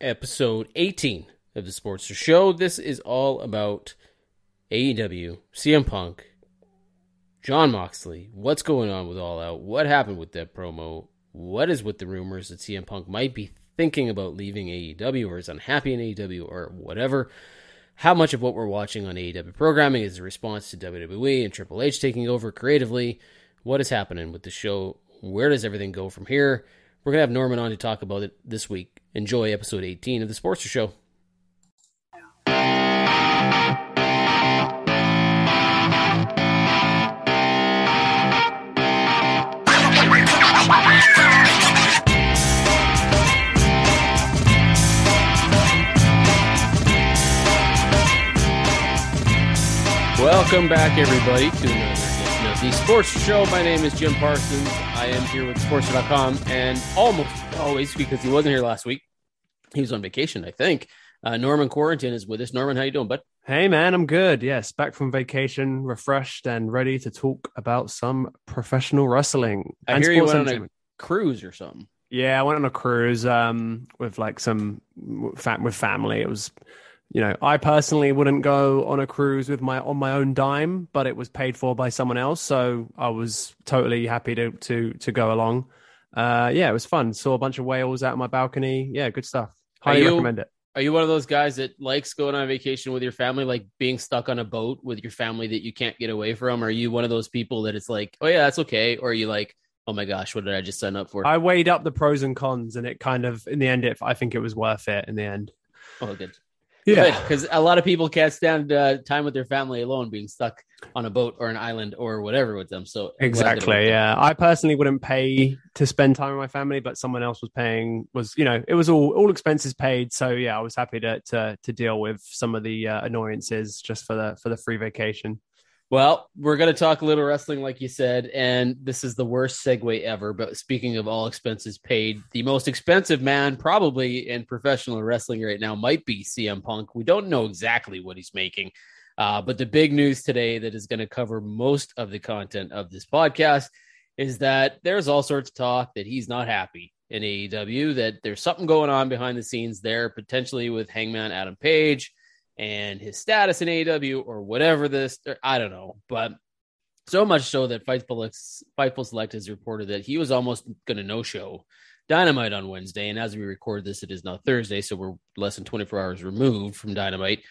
Episode 18 of the Sportster Show. This is all about AEW, CM Punk, Jon Moxley. What's going on with All Out? What happened with that promo? What is with the rumors that CM Punk might be thinking about leaving AEW or is unhappy in AEW or whatever? How much of what we're watching on AEW programming is a response to WWE and Triple H taking over creatively? What is happening with the show? Where does everything go from here? We're going to have Norman on to talk about it this week. Enjoy episode 18 of The Sportster Show. Welcome back, everybody, to another the Sports Show. My name is Jim Parsons. I am here with Sports.com, and almost always because he wasn't here last week, he was on vacation, I think. Uh, Norman Quarantine is with us. Norman, how you doing, bud? Hey man, I'm good. Yes, back from vacation, refreshed and ready to talk about some professional wrestling. I and hear you went on a cruise or something. Yeah, I went on a cruise um, with like some fam- with family. It was, you know, I personally wouldn't go on a cruise with my on my own dime, but it was paid for by someone else, so I was totally happy to to to go along. Uh, yeah, it was fun. Saw a bunch of whales out on my balcony. Yeah, good stuff. Highly you- recommend it. Are you one of those guys that likes going on vacation with your family, like being stuck on a boat with your family that you can't get away from? Are you one of those people that it's like, oh yeah, that's okay, or are you like, oh my gosh, what did I just sign up for? I weighed up the pros and cons, and it kind of, in the end, it, I think it was worth it. In the end, oh, good. Because a lot of people can't stand uh, time with their family alone, being stuck on a boat or an island or whatever with them. So I'm glad that it Exactly. Yeah. I personally wouldn't pay to spend time with my family, but someone else was paying was, you know, it was all, all expenses paid. So yeah, I was happy to, to, to deal with some of the uh, annoyances just for the, for the free vacation. Well, we're going to talk a little wrestling, like you said, and this is the worst segue ever. But speaking of all expenses paid, the most expensive man probably in professional wrestling right now might be CM Punk. We don't know exactly what he's making, uh, but the big news today that is going to cover most of the content of this podcast is that there's all sorts of talk that he's not happy in AEW, that there's something going on behind the scenes there, potentially with Hangman Adam Page and his status in AEW or whatever this, or I don't know. But so much so that Fightful, Fightful Select has reported that he was almost going to no show Dynamite on Wednesday. And as we record this, it is now Thursday. So we're less than 24 hours removed from Dynamite.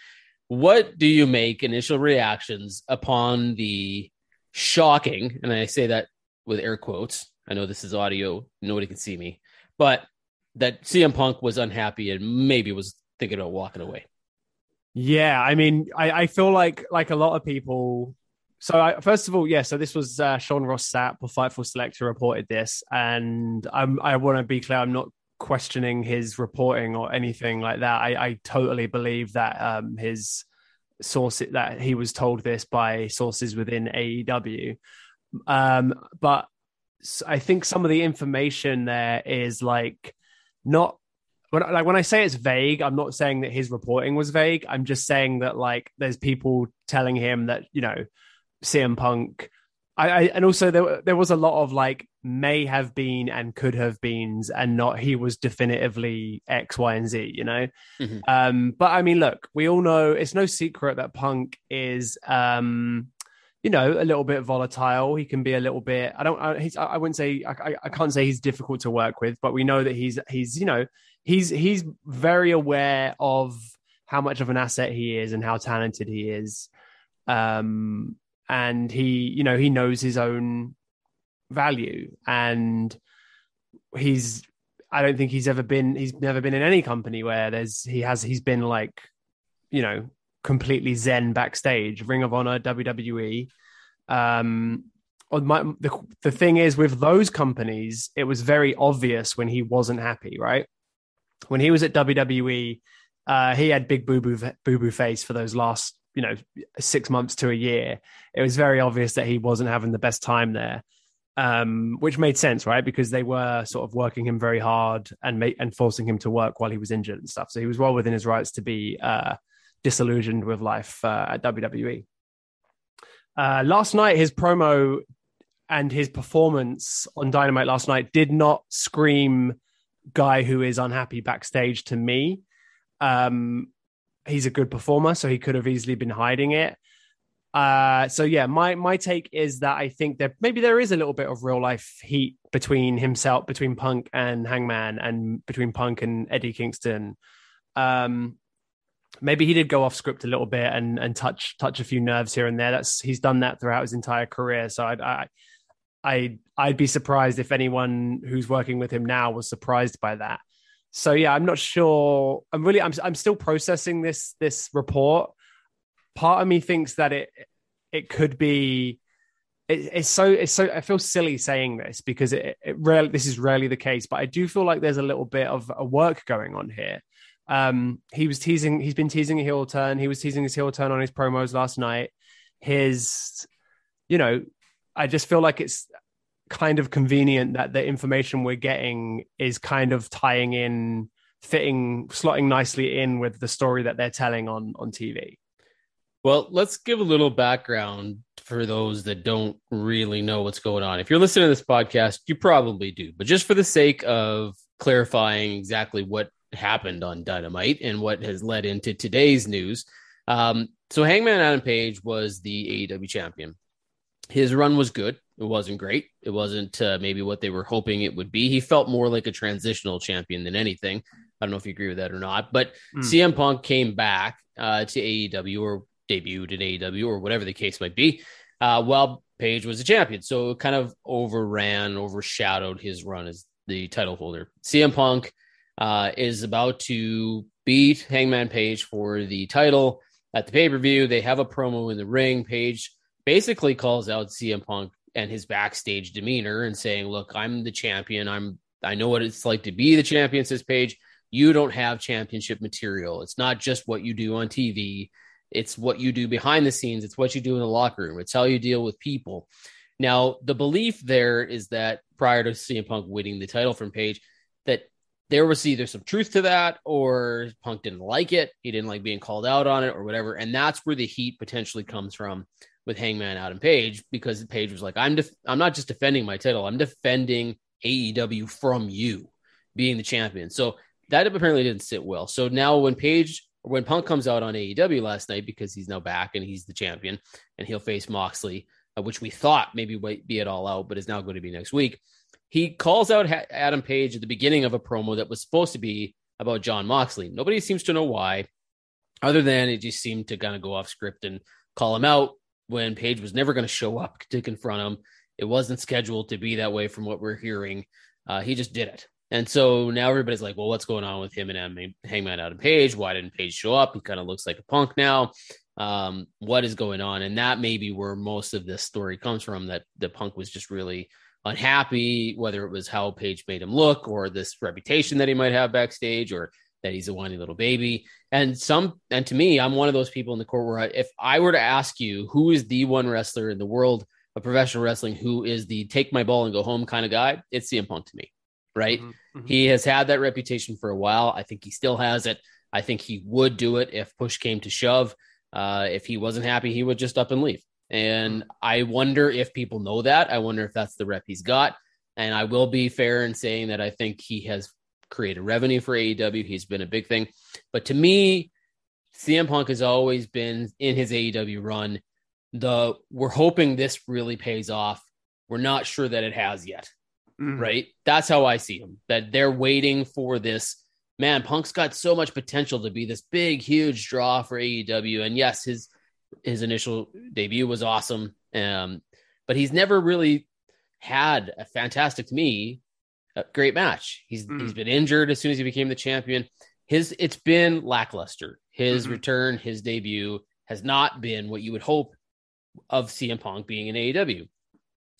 What do you make initial reactions upon the shocking, and I say that with air quotes. I know this is audio, nobody can see me, but that CM Punk was unhappy and maybe was thinking about walking away. Yeah, I mean, I, I feel like like a lot of people. So I, first of all, yeah. So this was uh, Sean Ross Sapp, or Fightful Selector, reported this, and I'm, I want to be clear. I'm not questioning his reporting or anything like that. I, I totally believe that um, his source that he was told this by sources within AEW. Um, but I think some of the information there is like not when like when I say it's vague, I'm not saying that his reporting was vague. I'm just saying that like there's people telling him that you know CM Punk. I, I and also there there was a lot of like may have been and could have beens and not he was definitively X, Y, and Z. You know, mm-hmm. um, but I mean, look, we all know it's no secret that Punk is um you know, a little bit volatile. He can be a little bit. I don't. I, he's. I wouldn't say. I, I can't say he's difficult to work with, but we know that he's. He's. You know, he's. He's very aware of how much of an asset he is and how talented he is. Um, and he, you know, he knows his own value, and he's. I don't think he's ever been. He's never been in any company where there's. He has. He's been like, you know, completely zen backstage. Ring of Honor, WWE. Um, my, the, the thing is, with those companies, it was very obvious when he wasn't happy, right? When he was at WWE, uh, he had big boo boo boo boo face for those last, you know, six months to a year. It was very obvious that he wasn't having the best time there, um, which made sense, right? Because they were sort of working him very hard and ma- and forcing him to work while he was injured and stuff. So he was well within his rights to be uh, disillusioned with life uh, at WWE. Uh, last night, his promo and his performance on Dynamite last night did not scream guy who is unhappy backstage to me. Um, he's a good performer, so he could have easily been hiding it. Uh, so yeah, my my take is that I think that maybe there is a little bit of real life heat between himself, between Punk and Hangman, and between Punk and Eddie Kingston. Um, maybe he did go off script a little bit and and touch touch a few nerves here and there. That's he's done that throughout his entire career. So I I I I'd be surprised if anyone who's working with him now was surprised by that. So yeah, I'm not sure. I'm really I'm I'm still processing this this report. Part of me thinks that it it could be it, it's so it's so I feel silly saying this because it, it rarely this is rarely the case, but I do feel like there's a little bit of a work going on here um, he was teasing. He's been teasing a heel turn. He was teasing his heel turn on his promos last night. His, you know, I just feel like it's kind of convenient that the information we're getting is kind of tying in, fitting, slotting nicely in with the story that they're telling on on TV. Well, let's give a little background for those that don't really know what's going on. If you're listening to this podcast, you probably do, but just for the sake of clarifying exactly what happened on Dynamite and what has led into today's news. Um, so Hangman Adam Page was the AEW champion. His run was good. It wasn't great. It wasn't uh, maybe what they were hoping it would be. He felt more like a transitional champion than anything. I don't know if you agree with that or not, but mm. CM Punk came back uh, to AEW or debuted in AEW or whatever the case might be, uh, while Page was a champion. So it kind of overran, overshadowed his run as the title holder. CM Punk uh, is about to beat Hangman Page for the title at the pay per view. They have a promo in the ring. Page basically calls out CM Punk and his backstage demeanor and saying, "Look, I'm the champion. I'm I know what it's like to be the champion." Says Page, "You don't have championship material. It's not just what you do on TV." It's what you do behind the scenes. It's what you do in the locker room. It's how you deal with people. Now, the belief there is that prior to CM Punk winning the title from Page, that there was either some truth to that or Punk didn't like it. He didn't like being called out on it or whatever. And that's where the heat potentially comes from with Hangman Adam Page because Page was like, I'm def- I'm not just defending my title, I'm defending AEW from you being the champion. So that apparently didn't sit well. So now when Page when Punk comes out on AEW last night because he's now back and he's the champion and he'll face Moxley, uh, which we thought maybe might be it all out, but is now going to be next week he calls out Adam Page at the beginning of a promo that was supposed to be about Jon Moxley. Nobody seems to know why, other than it just seemed to kind of go off script and call him out when Page was never going to show up to confront him. It wasn't scheduled to be that way from what we're hearing. Uh, he just did it. And so now everybody's like, well, what's going on with him and Hangman Adam Page? Why didn't Page show up? He kind of looks like a punk now. Um, what is going on? And that may be where most of this story comes from that the punk was just really unhappy, whether it was how Page made him look or this reputation that he might have backstage or that he's a whiny little baby. And some, and to me, I'm one of those people in the court where I, if I were to ask you who is the one wrestler in the world of professional wrestling who is the take my ball and go home kind of guy, it's CM Punk to me, right? Mm-hmm. Mm-hmm. He has had that reputation for a while. I think he still has it. I think he would do it if push came to shove. Uh, if he wasn't happy, he would just up and leave. And mm-hmm. I wonder if people know that. I wonder if that's the rep he's got. And I will be fair in saying that I think he has created revenue for AEW. He's been a big thing. But to me, CM Punk has always been in his AEW run. The we're hoping this really pays off. We're not sure that it has yet. Mm-hmm. Right? That's how I see him. That they're waiting for this. Man, Punk's got so much potential to be this big, huge draw for AEW. And yes, his his initial debut was awesome. Um, but he's never really had a fantastic to me a great match. He's mm. he's been injured as soon as he became the champion. His it's been lackluster. His mm-hmm. return, his debut has not been what you would hope of CM Punk being in AEW.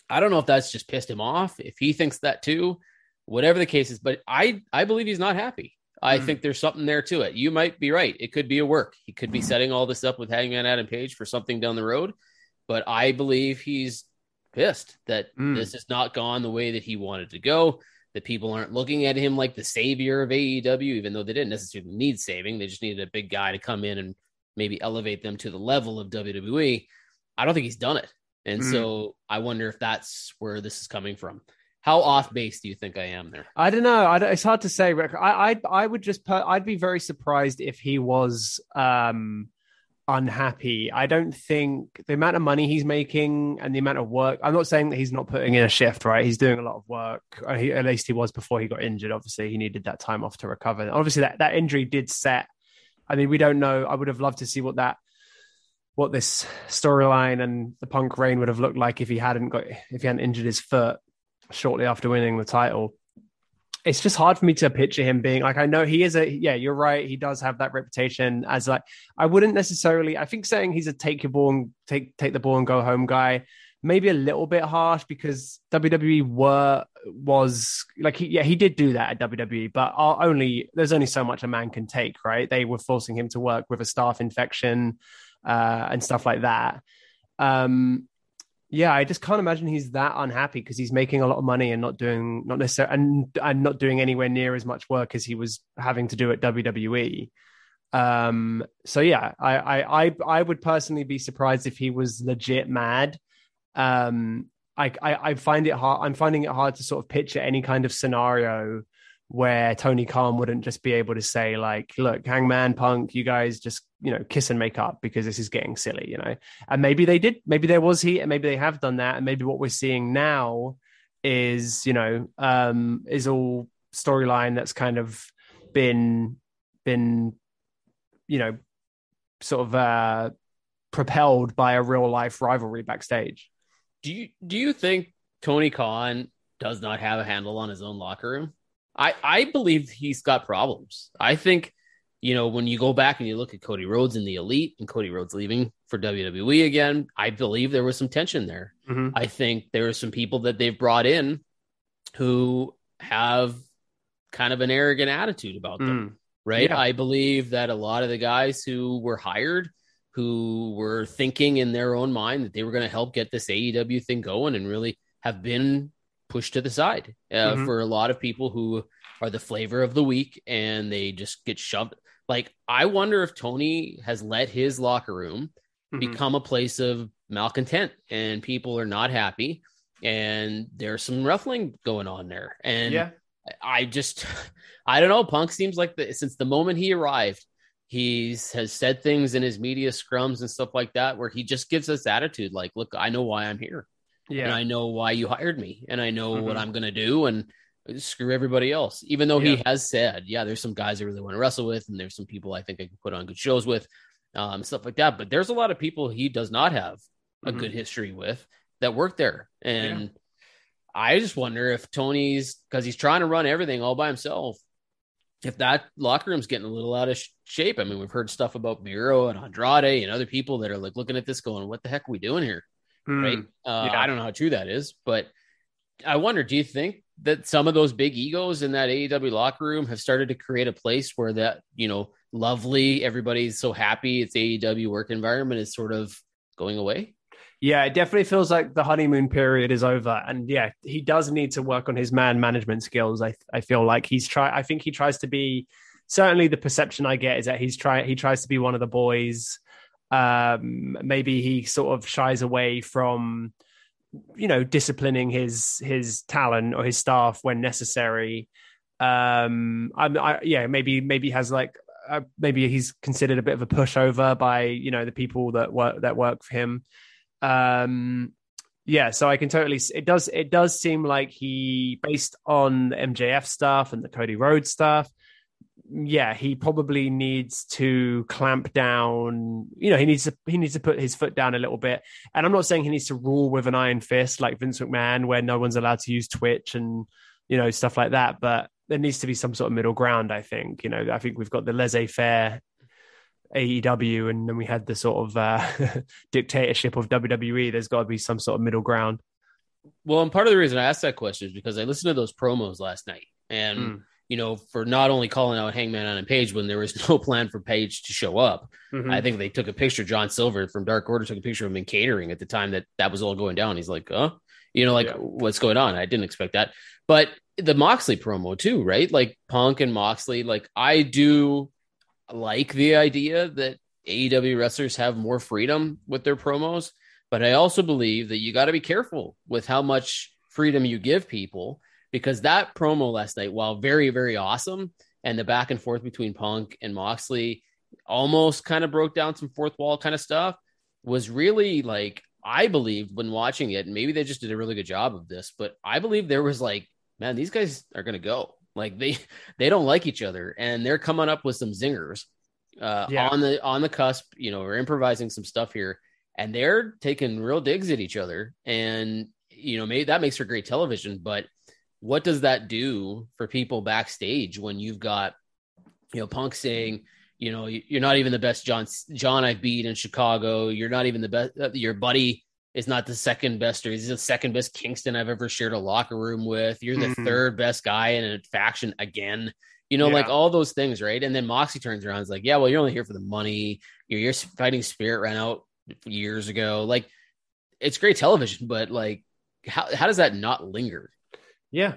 I don't know if that's just pissed him off, if he thinks that too, whatever the case is, but I I believe he's not happy. I mm. think there's something there to it. You might be right. It could be a work. He could be setting all this up with Hangman Adam Page for something down the road, but I believe he's pissed that mm. this has not gone the way that he wanted to go. That people aren't looking at him like the savior of AEW, even though they didn't necessarily need saving. They just needed a big guy to come in and maybe elevate them to the level of WWE. I don't think he's done it. And mm. so I wonder if that's where this is coming from. How off base do you think I am there? I don't know. I don't, it's hard to say. Rick. I, I, I would just, I'd be very surprised if he was um, unhappy. I don't think the amount of money he's making and the amount of work. I'm not saying that he's not putting in a shift, right? He's doing a lot of work. Uh, he, at least he was before he got injured. Obviously, he needed that time off to recover. Obviously, that that injury did set. I mean, we don't know. I would have loved to see what that what this storyline and the punk reign would have looked like if he hadn't got if he hadn't injured his foot shortly after winning the title. It's just hard for me to picture him being like I know he is a yeah you're right he does have that reputation as like I wouldn't necessarily I think saying he's a take your ball and take take the ball and go home guy maybe a little bit harsh because WWE were was like he, yeah he did do that at WWE but only there's only so much a man can take right? They were forcing him to work with a staph infection uh, and stuff like that. Um yeah, I just can't imagine he's that unhappy because he's making a lot of money and not doing not necessarily and and not doing anywhere near as much work as he was having to do at WWE. Um, so yeah, I I I, I would personally be surprised if he was legit mad. Um, I, I I find it hard. I'm finding it hard to sort of picture any kind of scenario where Tony Khan wouldn't just be able to say like, "Look, Hangman Punk, you guys just you know kiss and make up because this is getting silly," you know. And maybe they did. Maybe there was heat, and maybe they have done that. And maybe what we're seeing now is you know um, is all storyline that's kind of been been you know sort of uh, propelled by a real life rivalry backstage. Do you do you think Tony Khan does not have a handle on his own locker room? I I believe he's got problems. I think you know when you go back and you look at Cody Rhodes in the Elite and Cody Rhodes leaving for WWE again, I believe there was some tension there. Mm-hmm. I think there are some people that they've brought in who have kind of an arrogant attitude about them, mm. right? Yeah. I believe that a lot of the guys who were hired who were thinking in their own mind that they were going to help get this AEW thing going and really have been pushed to the side uh, mm-hmm. for a lot of people who are the flavor of the week and they just get shoved. Like, I wonder if Tony has let his locker room mm-hmm. become a place of malcontent and people are not happy and there's some ruffling going on there. And yeah. I just, I don't know. Punk seems like the, since the moment he arrived, he's has said things in his media scrums and stuff like that where he just gives us attitude like, look, I know why I'm here. Yeah. And I know why you hired me and I know mm-hmm. what I'm going to do and screw everybody else. Even though yeah. he has said, yeah, there's some guys I really want to wrestle with and there's some people I think I can put on good shows with, um, stuff like that. But there's a lot of people he does not have a mm-hmm. good history with that work there. And yeah. I just wonder if Tony's, because he's trying to run everything all by himself, if that locker room's getting a little out of shape. I mean, we've heard stuff about Miro and Andrade and other people that are like looking at this going, what the heck are we doing here? Mm, right? Uh, yeah. I don't know how true that is, but I wonder, do you think that some of those big egos in that AEW locker room have started to create a place where that, you know, lovely, everybody's so happy, it's AEW work environment is sort of going away? Yeah, it definitely feels like the honeymoon period is over, and yeah, he does need to work on his man management skills. I I feel like he's try. I think he tries to be. Certainly, the perception I get is that he's try. He tries to be one of the boys. Um, maybe he sort of shies away from, you know, disciplining his his talent or his staff when necessary. Um, I'm, I yeah, maybe maybe has like uh, maybe he's considered a bit of a pushover by you know the people that work that work for him. Um, yeah, so I can totally. It does. It does seem like he, based on MJF stuff and the Cody Rhodes stuff. Yeah, he probably needs to clamp down. You know, he needs to he needs to put his foot down a little bit. And I'm not saying he needs to rule with an iron fist like Vince McMahon, where no one's allowed to use Twitch and you know stuff like that. But there needs to be some sort of middle ground. I think. You know, I think we've got the laissez faire AEW, and then we had the sort of uh, dictatorship of WWE. There's got to be some sort of middle ground. Well, and part of the reason I asked that question is because I listened to those promos last night, and mm. You know, for not only calling out Hangman on a Page when there was no plan for Page to show up, mm-hmm. I think they took a picture. John Silver from Dark Order took a picture of him in catering at the time that that was all going down. He's like, "Huh." You know, like yeah. what's going on? I didn't expect that. But the Moxley promo too, right? Like Punk and Moxley. Like I do like the idea that AEW wrestlers have more freedom with their promos, but I also believe that you got to be careful with how much freedom you give people because that promo last night, while very, very awesome, and the back and forth between Punk and Moxley almost kind of broke down some fourth wall kind of stuff, was really like, I believe when watching it, maybe they just did a really good job of this, but I believe there was like, man, these guys are going to go. Like they they don't like each other, and they're coming up with some zingers uh, yeah. on the on the cusp. You know, we're improvising some stuff here, and they're taking real digs at each other. And you know, maybe that makes for great television. But what does that do for people backstage when you've got you know Punk saying? You know, you're not even the best John John I've beat in Chicago. You're not even the best. Uh, your buddy is not the second best or he's the second best Kingston I've ever shared a locker room with. You're the mm-hmm. third best guy in a faction again. You know, yeah. like all those things, right? And then Moxie turns around and is like, Yeah, well, you're only here for the money. You're, you're fighting spirit ran out years ago. Like it's great television, but like how how does that not linger? Yeah.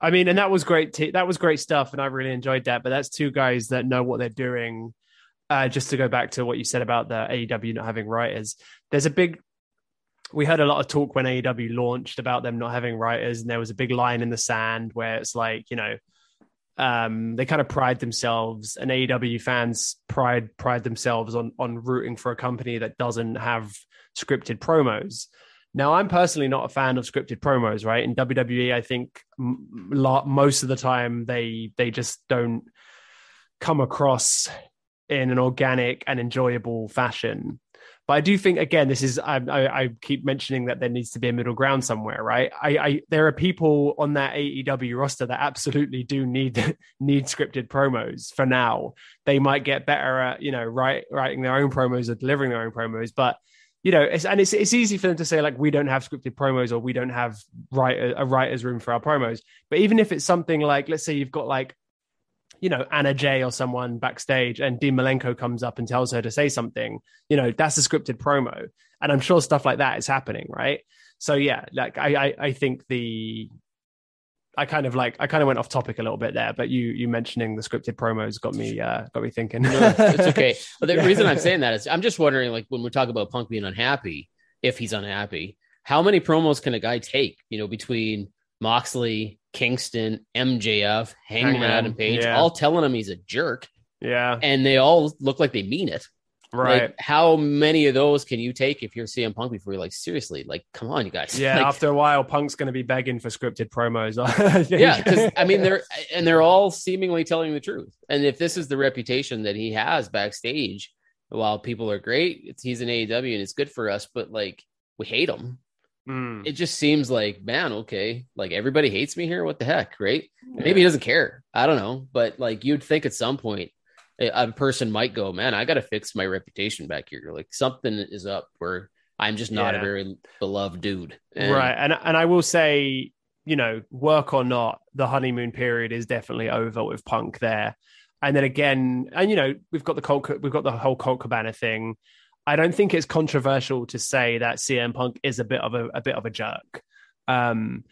I mean, and that was great. T- that was great stuff, and I really enjoyed that. But that's two guys that know what they're doing. Uh, just to go back to what you said about the AEW not having writers, there's a big we heard a lot of talk when AEW launched about them not having writers, and there was a big line in the sand where it's like, you know, um, they kind of pride themselves, and AEW fans pride pride themselves on on rooting for a company that doesn't have scripted promos. Now, I'm personally not a fan of scripted promos, right? In WWE, I think most of the time they they just don't come across in an organic and enjoyable fashion. But I do think again, this is I, I, I, keep mentioning that there needs to be a middle ground somewhere, right? I, I there are people on that AEW roster that absolutely do need need scripted promos for now. They might get better at you know write, writing their own promos or delivering their own promos, but you know, it's, and it's it's easy for them to say like we don't have scripted promos or we don't have writer a writer's room for our promos. But even if it's something like, let's say you've got like you know, Anna Jay or someone backstage and Dean Malenko comes up and tells her to say something, you know, that's a scripted promo. And I'm sure stuff like that is happening, right? So yeah, like I I, I think the I kind of like I kind of went off topic a little bit there, but you you mentioning the scripted promos got me uh got me thinking. no, it's okay. But the yeah. reason I'm saying that is I'm just wondering, like when we talk about Punk being unhappy, if he's unhappy, how many promos can a guy take? You know, between Moxley, Kingston, MJF, Hangman, Hangman Adam Page, yeah. all telling him he's a jerk. Yeah. And they all look like they mean it. Right. Like, how many of those can you take if you're CM Punk before you're like, seriously, like, come on, you guys. Yeah. like, after a while, Punk's going to be begging for scripted promos. yeah. Cause I mean, they're, and they're all seemingly telling the truth. And if this is the reputation that he has backstage, while people are great, he's an AEW and it's good for us, but like, we hate him. Mm. It just seems like, man, okay, like everybody hates me here. What the heck, right? Yeah. Maybe he doesn't care. I don't know, but like you'd think at some point a person might go, man, I got to fix my reputation back here. Like something is up where I'm just not yeah. a very beloved dude. And, right. And and I will say, you know, work or not, the honeymoon period is definitely over with Punk there. And then again, and you know, we've got the Colt, we've got the whole Colt Cabana thing. I don't think it's controversial to say that CM Punk is a bit of a, a bit of a jerk. Um,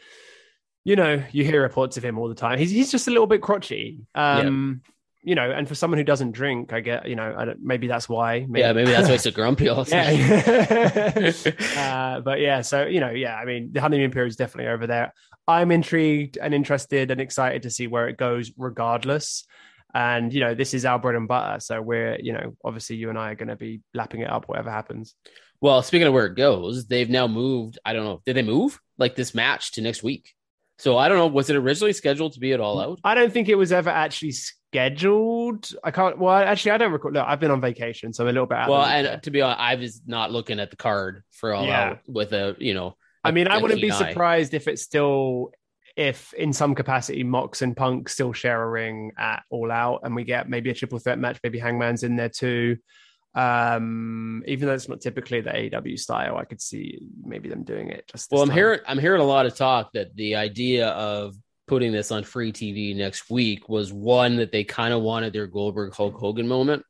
you know, you hear reports of him all the time. He's he's just a little bit crotchety. Um, yeah. You know, and for someone who doesn't drink, I get, you know, I don't, maybe that's why. Maybe. Yeah, maybe that's why it's so grumpy time. Yeah. uh, but yeah, so, you know, yeah, I mean, the honeymoon period is definitely over there. I'm intrigued and interested and excited to see where it goes regardless. And, you know, this is our bread and butter. So we're, you know, obviously you and I are going to be lapping it up, whatever happens. Well, speaking of where it goes, they've now moved. I don't know. Did they move like this match to next week? So I don't know. Was it originally scheduled to be at All Out? I don't think it was ever actually scheduled. I can't. Well, actually, I don't recall. No, I've been on vacation, so I'm a little bit. well, and there. to be honest, I was not looking at the card for All yeah. Out with a you know. I mean, I wouldn't be surprised if it's still if in some capacity Mox and Punk still share a ring at All Out, and we get maybe a triple threat match, maybe Hangman's in there too. Um, even though it's not typically the AEW style, I could see maybe them doing it. Just well, I'm time. hearing I'm hearing a lot of talk that the idea of putting this on free TV next week was one that they kind of wanted their Goldberg Hulk Hogan moment,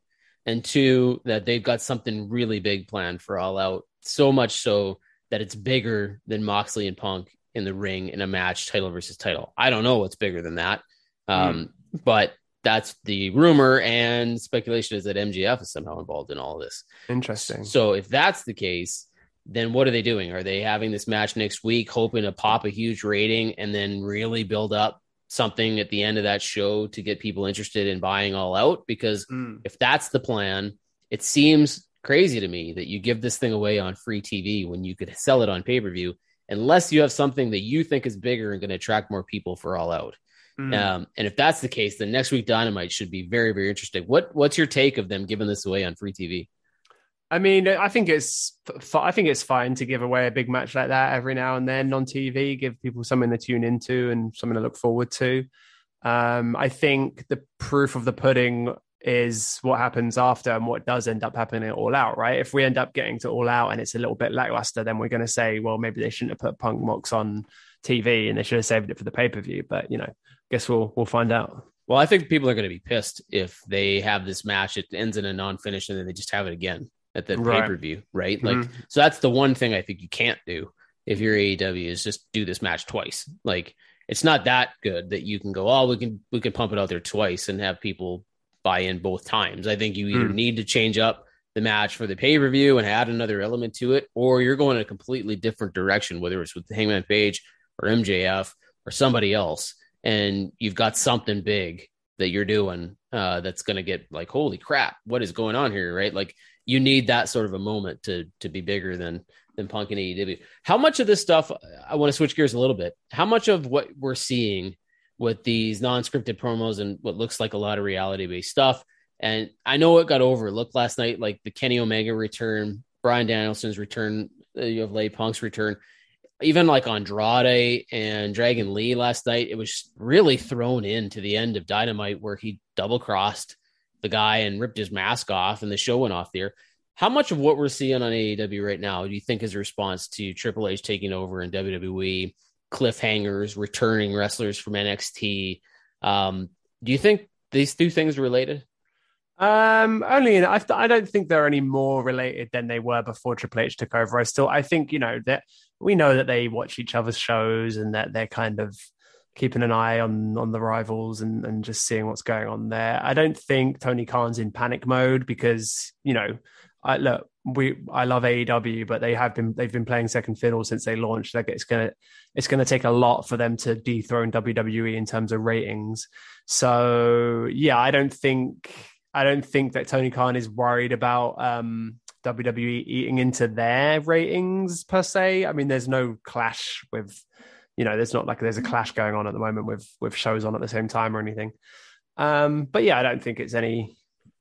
and two that they've got something really big planned for All Out. So much so that it's bigger than Moxley and Punk in the ring in a match, title versus title. I don't know what's bigger than that, um, mm. but that's the rumor and speculation is that MJF is somehow involved in all this. Interesting. So if that's the case, then what are they doing? Are they having this match next week, hoping to pop a huge rating and then really build up something at the end of that show to get people interested in buying all out? Because mm. if that's the plan, it seems crazy to me that you give this thing away on free TV when you could sell it on pay per view, unless you have something that you think is bigger and going to attract more people for all out. Mm. Um, and if that's the case, then next week Dynamite should be very, very interesting. What What's your take of them giving this away on free TV? I mean, I think it's I think it's fine to give away a big match like that every now and then on TV, give people something to tune into and something to look forward to. Um, I think the proof of the pudding is what happens after and what does end up happening all out, right? If we end up getting to all out and it's a little bit lackluster, then we're going to say, well, maybe they shouldn't have put Punk Mox on TV and they should have saved it for the pay per view. But you know, guess we'll we'll find out. Well, I think people are going to be pissed if they have this match. It ends in a non-finish, and then they just have it again at the right. pay-per-view, right? Mm-hmm. Like, so that's the one thing I think you can't do if you're AEW is just do this match twice. Like, it's not that good that you can go, oh, we can we can pump it out there twice and have people buy in both times. I think you either mm. need to change up the match for the pay per view and add another element to it, or you're going in a completely different direction, whether it's with Hangman Page or MJF or somebody else and you've got something big that you're doing uh, that's going to get like holy crap what is going on here right like you need that sort of a moment to to be bigger than than punk and AEW. How much of this stuff I want to switch gears a little bit. How much of what we're seeing with these non-scripted promos and what looks like a lot of reality-based stuff and I know it got overlooked last night like the Kenny Omega return, Bryan Danielson's return, uh, you have Lay Punk's return even like Andrade and Dragon Lee last night, it was really thrown into the end of Dynamite where he double crossed the guy and ripped his mask off, and the show went off there. How much of what we're seeing on AEW right now do you think is a response to Triple H taking over in WWE, cliffhangers, returning wrestlers from NXT? Um, do you think these two things are related? Um, only in, I, I don't think they're any more related than they were before Triple H took over. I still, I think you know that we know that they watch each other's shows and that they're kind of keeping an eye on on the rivals and and just seeing what's going on there. I don't think Tony Khan's in panic mode because you know, I look we I love AEW, but they have been they've been playing second fiddle since they launched. Like it's gonna it's gonna take a lot for them to dethrone WWE in terms of ratings. So yeah, I don't think I don't think that Tony Khan is worried about um, WWE eating into their ratings per se. I mean, there's no clash with, you know, there's not like there's a clash going on at the moment with with shows on at the same time or anything. Um, but yeah, I don't think it's any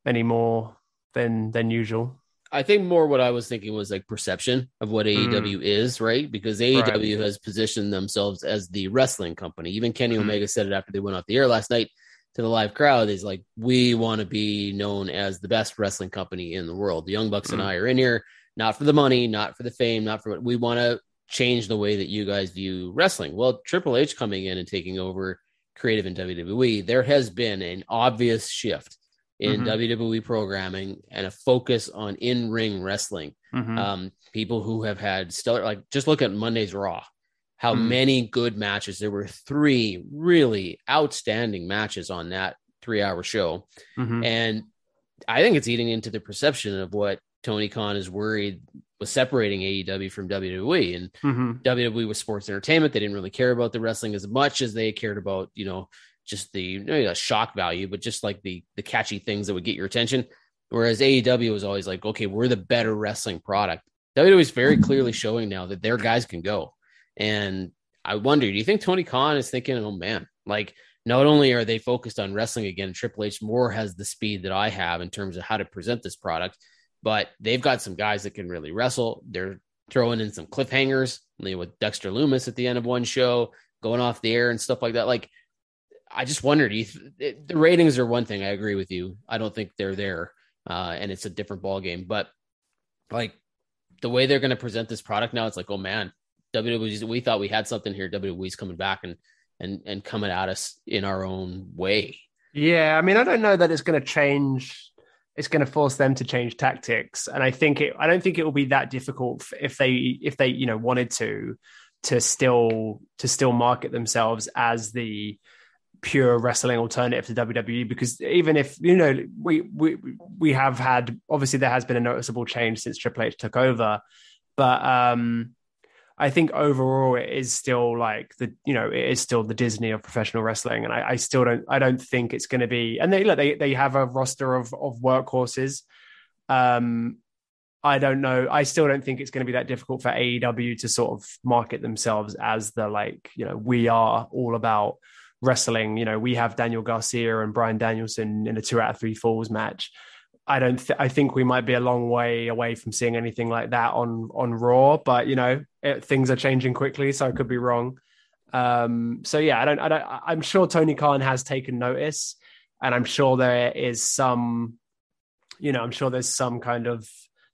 any more than than usual. I think more what I was thinking was like perception of what AEW mm. is, right? Because AEW right. has positioned themselves as the wrestling company. Even Kenny mm. Omega said it after they went off the air last night to the live crowd is like, we want to be known as the best wrestling company in the world. The Young Bucks mm and I are in here, not for the money, not for the fame, not for what we want to change the way that you guys view wrestling. Well, Triple H coming in and taking over creative in WWE, there has been an obvious shift in Mhm. WWE programming and a focus on in ring wrestling. Mhm. Um, people who have had stellar, like just look at Monday's Raw, how Mhm. many good matches. There were three really outstanding matches on that three hour show. Mhm. And I think it's eating into the perception of what Tony Khan is worried was separating AEW from WWE. And Mhm. WWE was sports entertainment. They didn't really care about the wrestling as much as they cared about, you know, just the you know, shock value, but just like the the catchy things that would get your attention. Whereas AEW was always like, okay, we're the better wrestling product. WWE is very clearly showing now that their guys can go. And I wonder, do you think Tony Khan is thinking, oh man, like not only are they focused on wrestling again, Triple H more has the speed that I have in terms of how to present this product, but they've got some guys that can really wrestle. They're throwing in some cliffhangers with Dexter Lumis at the end of one show, going off the air and stuff like that. Like, I just wondered, the ratings are one thing. I agree with you. I don't think they're there, uh, and it's a different ball game. But like the way they're going to present this product now, it's like, oh man, WWE. We thought we had something here. WWE's coming back and and and coming at us in our own way. Yeah, I mean, I don't know that it's going to change. It's going to force them to change tactics, and I think it. I don't think it will be that difficult if they if they you know wanted to to still to still market themselves as the pure wrestling alternative to WWE because even if you know we we we have had obviously there has been a noticeable change since Triple H took over but um I think overall it is still like the you know it is still the Disney of professional wrestling and I, I still don't I don't think it's going to be and they look they they have a roster of of workhorses um I don't know. I still don't think it's going to be that difficult for AEW to sort of market themselves as the like, you know, we are all about wrestling. You know, we have Daniel Garcia and Bryan Danielson in a two out of three falls match. I don't. Th- I think we might be a long way away from seeing anything like that on on Raw. But you know, it, things are changing quickly, so I could be wrong. Um, so yeah, I don't. I don't. I'm sure Tony Khan has taken notice, and I'm sure there is some. You know, I'm sure there's some kind of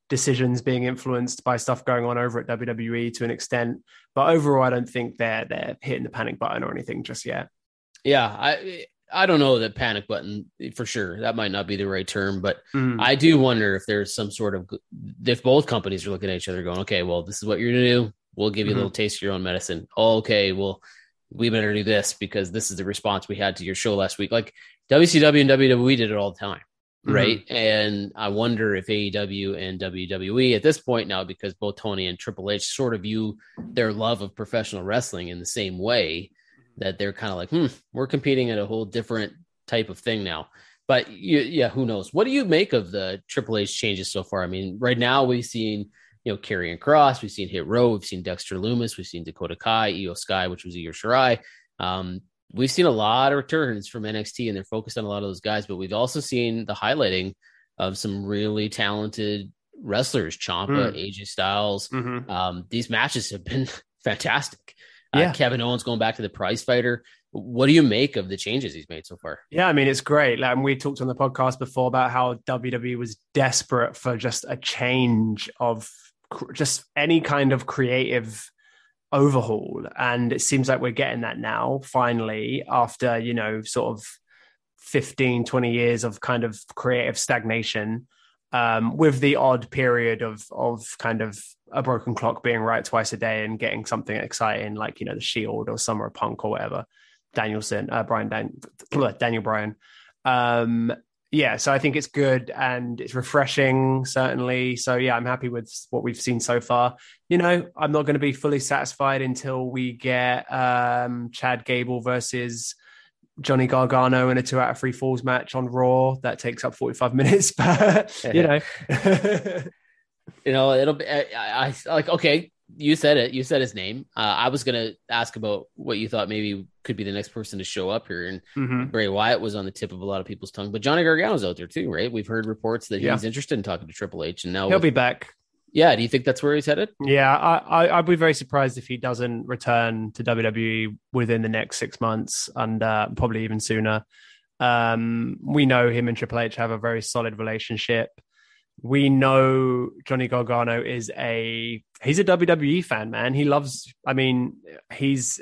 decisions being influenced by stuff going on over at WWE to an extent. But overall, I don't think they're they're hitting the panic button or anything just yet. Yeah, I I don't know that panic button for sure. That might not be the right term, but Mm. I do wonder if there's some sort of if both companies are looking at each other going, okay, well, this is what you're gonna do. We'll give you Mhm. a little taste of your own medicine. Oh, okay, well, we better do this because this is the response we had to your show last week. Like WCW and WWE did it all the time, Mhm. right? And I wonder if AEW and WWE at this point now, because both Tony and Triple H sort of view their love of professional wrestling in the same way, that they're kind of like, hmm, we're competing at a whole different type of thing now. But you, yeah, who knows? What do you make of the Triple H changes so far? I mean, right now we've seen, you know, Karrion Kross, we've seen Hit Row, we've seen Dexter Lumis, we've seen Dakota Kai, Iyo Sky, which was Io Shirai. Um, we've seen a lot of returns from NXT, and they're focused on a lot of those guys. But we've also seen the highlighting of some really talented wrestlers, Ciampa, Mm. AJ Styles. Mhm. Um, these matches have been fantastic. Uh, Yeah. Kevin Owens going back to the prize fighter. What do you make of the changes he's made so far? Yeah, I mean it's great. Like, and we talked on the podcast before about how WWE was desperate for just a change of cr- just any kind of creative overhaul, and it seems like we're getting that now. Finally, after you know, sort of 15, 20 years of kind of creative stagnation, um, with the odd period of of kind of a broken clock being right twice a day and getting something exciting like you know the Shield or Summer Punk or whatever. Danielson, uh, Bryan Dan- Daniel Bryan. Um, yeah, so I think it's good and it's refreshing, certainly. So yeah, I'm happy with what we've seen so far. You know, I'm not going to be fully satisfied until we get um, Chad Gable versus Johnny Gargano in a two out of three falls match on Raw. That takes up 45 minutes, but you know. You know, it'll be. I, I like. Okay, you said it. You said his name. Uh, I was gonna ask about what you thought maybe could be the next person to show up here, and Mhm. Bray Wyatt was on the tip of a lot of people's tongue. But Johnny Gargano's out there too, right? We've heard reports that Yeah. he's interested in talking to Triple H, and now He'll with- be back. Yeah. Do you think that's where he's headed? Yeah, I, I, I'd be very surprised if he doesn't return to WWE within the next six months and uh, probably even sooner. Um, we know him and Triple H have a very solid relationship. We know Johnny Gargano is a he's a WWE fan, man. He loves. I mean, he's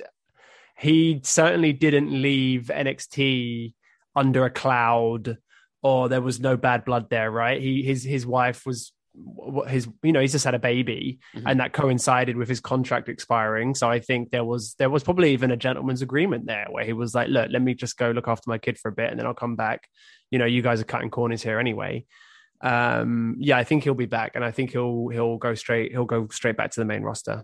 he certainly didn't leave NXT under a cloud or there was no bad blood there, right? He his his wife was his you know he's just had a baby mm-hmm. and that coincided with his contract expiring so i think there was there was probably even a gentleman's agreement there where he was like look let me just go look after my kid for a bit and then i'll come back you know you guys are cutting corners here anyway um yeah i think he'll be back and i think he'll he'll go straight he'll go straight back to the main roster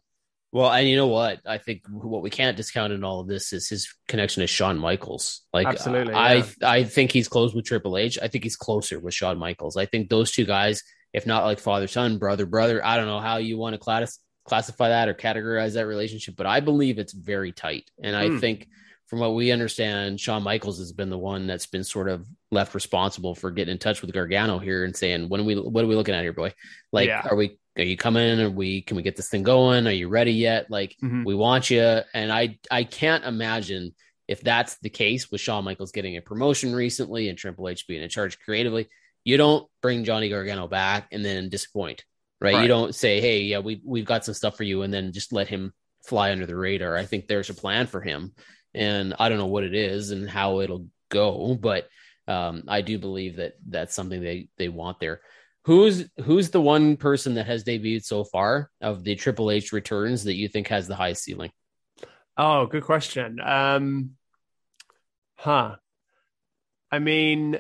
well, and you know what? I think what we can't discount in all of this is his connection to Shawn Michaels. Like, absolutely, I. I think he's close with Triple H. I think he's closer with Shawn Michaels. I think those two guys if not like father son, brother brother. I don't know how you want to class, classify that or categorize that relationship, but I believe it's very tight. And I mm. think from what we understand, Shawn Michaels has been the one that's been sort of left responsible for getting in touch with Gargano here and saying, "When are we? What are we looking at here, boy? Like, yeah. are we? Are you coming? Are we? Can we get this thing going? Are you ready yet? Like, mm-hmm. we want you." And I, I can't imagine if that's the case with Shawn Michaels getting a promotion recently and Triple H being in charge creatively you don't bring Johnny Gargano back and then disappoint, right? right? You don't say, "Hey, yeah, we we've got some stuff for you," and then just let him fly under the radar. I think there's a plan for him, and I don't know what it is and how it'll go, but um, I do believe that that's something they they want there. Who's who's the one person that has debuted so far of the Triple H returns that you think has the highest ceiling? Oh, good question. Um, huh. I mean,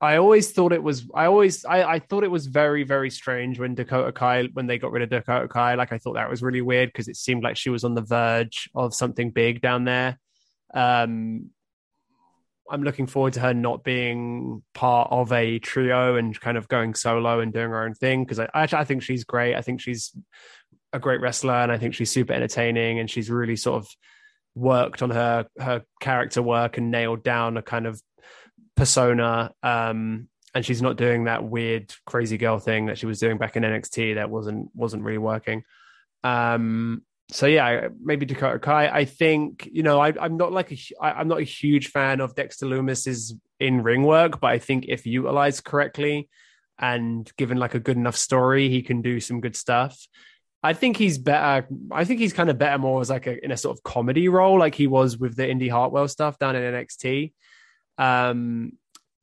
I always thought it was. I always. I, I thought it was very, very strange when Dakota Kai when they got rid of Dakota Kai. Like I thought that was really weird because it seemed like she was on the verge of something big down there. Um, I'm looking forward to her not being part of a trio and kind of going solo and doing her own thing because I actually I think she's great. I think she's a great wrestler and I think she's super entertaining and she's really sort of worked on her her character work and nailed down a kind of persona um and she's not doing that weird crazy girl thing that she was doing back in NXT that wasn't wasn't really working um so yeah maybe Dakota Kai I think you know I, I'm not like a I, I'm not a huge fan of Dexter Lumis's in ring work but I think if utilized correctly and given like a good enough story he can do some good stuff I think he's better. I think he's kind of better more as like a, in a sort of comedy role, like he was with the Indi Hartwell stuff down in NXT. Um,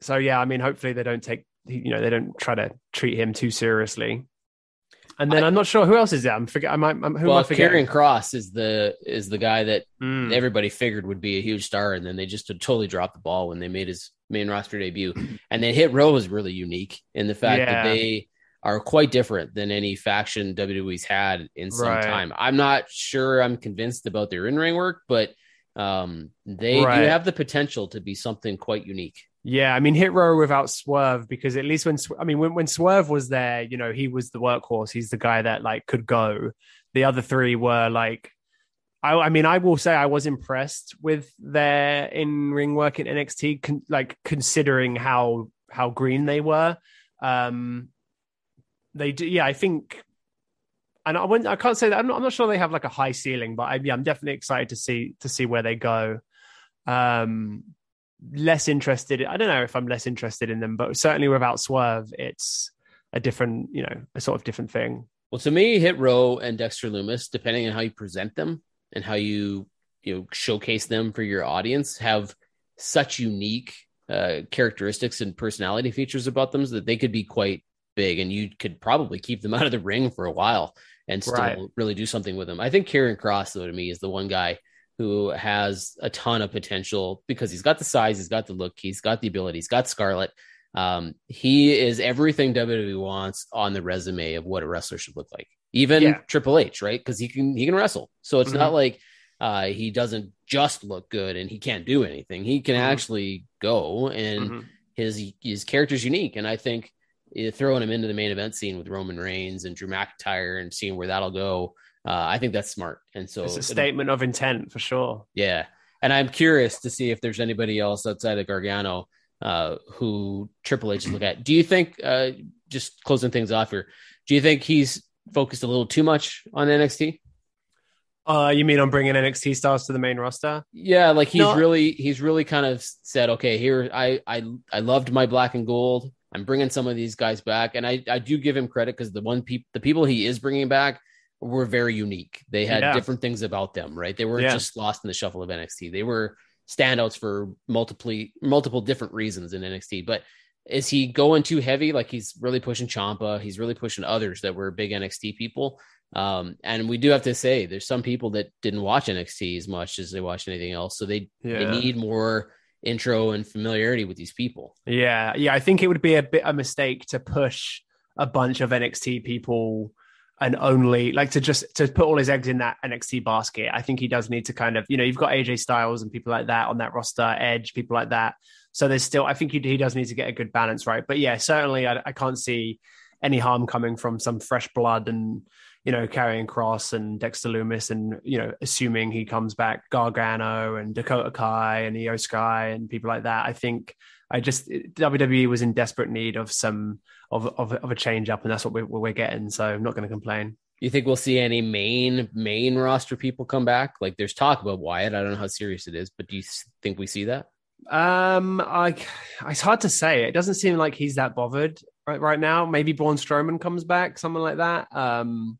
so yeah, I mean, hopefully they don't take you know they don't try to treat him too seriously. And then I, am not sure who else is there. I'm forget. I might. I'm, who well, am I Karrion Kross is the is the guy that mm. everybody figured would be a huge star, and then they just totally dropped the ball when they made his main roster debut. And then Hit Row was really unique in the fact yeah. that they are quite different than any faction WWE's had in some right. time. I'm not sure. I'm convinced about their in ring work, but um, they right. do have the potential to be something quite unique. Yeah, I mean, Hit Row without Swerve because at least when I mean when when Swerve was there, you know, he was the workhorse. He's the guy that like could go. The other three were like, I, I mean, I will say I was impressed with their in ring work in NXT, con- like considering how how green they were. Um, they do, yeah. I think and I I can't say that. I'm not, I'm not, sure they have like a high ceiling, but I, yeah, I'm definitely excited to see to see where they go. Um, less interested. I don't know if I'm less interested in them, but certainly without Swerve, it's a different, you know, a sort of different thing. Well, to me, Hit Row and Dexter Lumis, depending on how you present them and how you you know showcase them for your audience, have such unique uh, characteristics and personality features about them that they could be quite big, and you could probably keep them out of the ring for a while and still right. really do something with him. I think Karrion Kross, though, to me, is the one guy who has a ton of potential because he's got the size, he's got the look, he's got the ability, he's got Scarlett. Um, he is everything WWE wants on the resume of what a wrestler should look like. Even yeah. Triple H, right? Because he can he can wrestle. So it's mm-hmm. not like uh, he doesn't just look good and he can't do anything. He can mm-hmm. actually go, and mm-hmm. his his character's unique. And I think throwing him into the main event scene with Roman Reigns and Drew McIntyre and seeing where that'll go. Uh, I think that's smart. And so it's a statement of intent for sure. Yeah. And I'm curious to see if there's anybody else outside of Gargano uh, who Triple H is look at. Do you think, uh, just closing things off here, do you think he's focused a little too much on NXT? Uh, you mean on bringing NXT stars to the main roster? Yeah, like he's no. really he's really kind of said, okay, here I I I loved my black and gold. I'm bringing some of these guys back, and I, I do give him credit because the one pe- the people he is bringing back were very unique. They had yeah. different things about them, right? They weren't yeah. just lost in the shuffle of NXT. They were standouts for multiple multiple different reasons in NXT. But is he going too heavy? Like he's really pushing Ciampa. he's really pushing others that were big NXT people. Um, and we do have to say there's some people that didn't watch NXT as much as they watched anything else, so they yeah. they need more intro and familiarity with these people. Yeah, yeah, I think it would be a bit a mistake to push a bunch of NXT people and only like to just to put all his eggs in that NXT basket. I think he does need to kind of, you know, you've got AJ Styles and people like that on that roster, Edge, people like that. So there's still, I think he, does need to get a good balance right. But yeah, certainly I, I can't see any harm coming from some fresh blood and you know Karrion Kross and Dexter Lumis, and you know assuming he comes back Gargano and Dakota Kai and Iyo Sky and people like that. I think I just WWE was in desperate need of some of of, of a change up, and that's what we're, we're getting. So I'm not going to complain. You think we'll see any main main roster people come back? Like there's talk about Wyatt. I don't know how serious it is, but do you think we see that? Um, I it's hard to say. It doesn't seem like he's that bothered right right now. Maybe Braun Strowman comes back, someone like that. Um,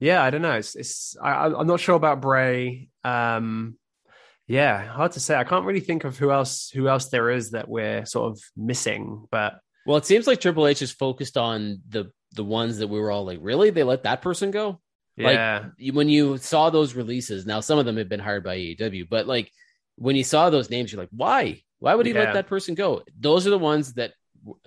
yeah, I don't know. It's, it's I, am not sure about Bray. Um, yeah, hard to say. I can't really think of who else who else there is that we're sort of missing. But well, it seems like Triple H is focused on the the ones that we were all like, really? They let that person go? Yeah. Like when you saw those releases, now some of them have been hired by AEW, but like when you saw those names, you're like, why? Why would he yeah. let that person go? Those are the ones that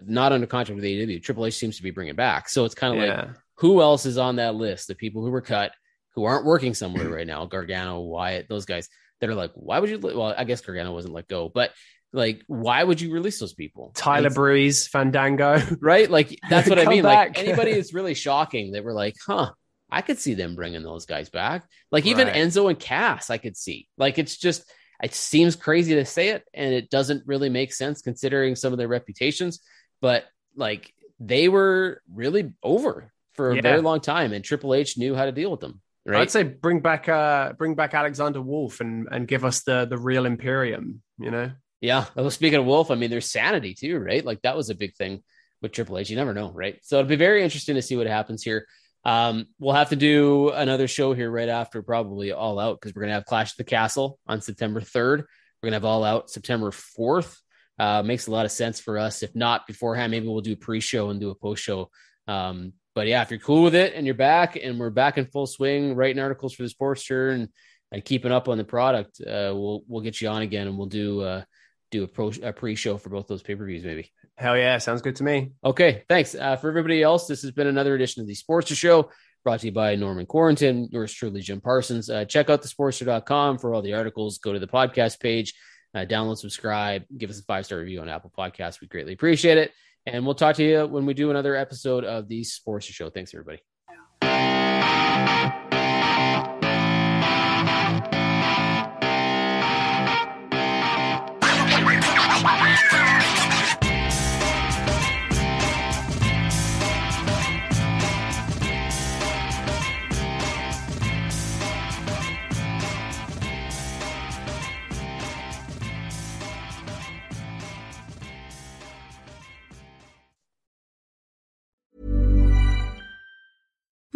not under contract with AEW. Triple H seems to be bringing back. So it's kind of yeah. like, who else is on that list? The people who were cut, who aren't working somewhere right now, Gargano, Wyatt, those guys that are like, why would you? Well, I guess Gargano wasn't let go, but like, why would you release those people? Tyler it's, Breeze, Fandango, right? Like, that's what I mean. Back. Like, anybody is really shocking that we're like, huh, I could see them bringing those guys back. Like, even right. Enzo and Cass, I could see. Like, it's just, it seems crazy to say it, and it doesn't really make sense considering some of their reputations. But like, they were really over for a yeah. very long time, and Triple H knew how to deal with them. Right? I'd say bring back uh bring back Alexander Wolfe and and give us the the real Imperium. You know. Yeah. Well, speaking of Wolf, I mean, there's sanity too, right? Like that was a big thing with Triple H. You never know, right? So it'll be very interesting to see what happens here. Um, we'll have to do another show here right after probably All Out because we're gonna have Clash of the Castle on September 3rd. We're gonna have All Out September 4th. Uh, makes a lot of sense for us. If not beforehand, maybe we'll do a pre-show and do a post-show. Um, but yeah, if you're cool with it and you're back and we're back in full swing, writing articles for the sports and, and keeping up on the product, uh, we'll we'll get you on again and we'll do uh, do a, pro, a pre-show for both those pay-per-views maybe. Hell yeah, sounds good to me. Okay, thanks. Uh, for everybody else, this has been another edition of the Sports Show brought to you by Norman Quarantin. Yours truly, Jim Parsons. Uh, check out the thesportster.com for all the articles. Go to the podcast page, uh, download, subscribe, give us a five star review on Apple Podcasts. We greatly appreciate it. And we'll talk to you when we do another episode of the Sports Show. Thanks, everybody.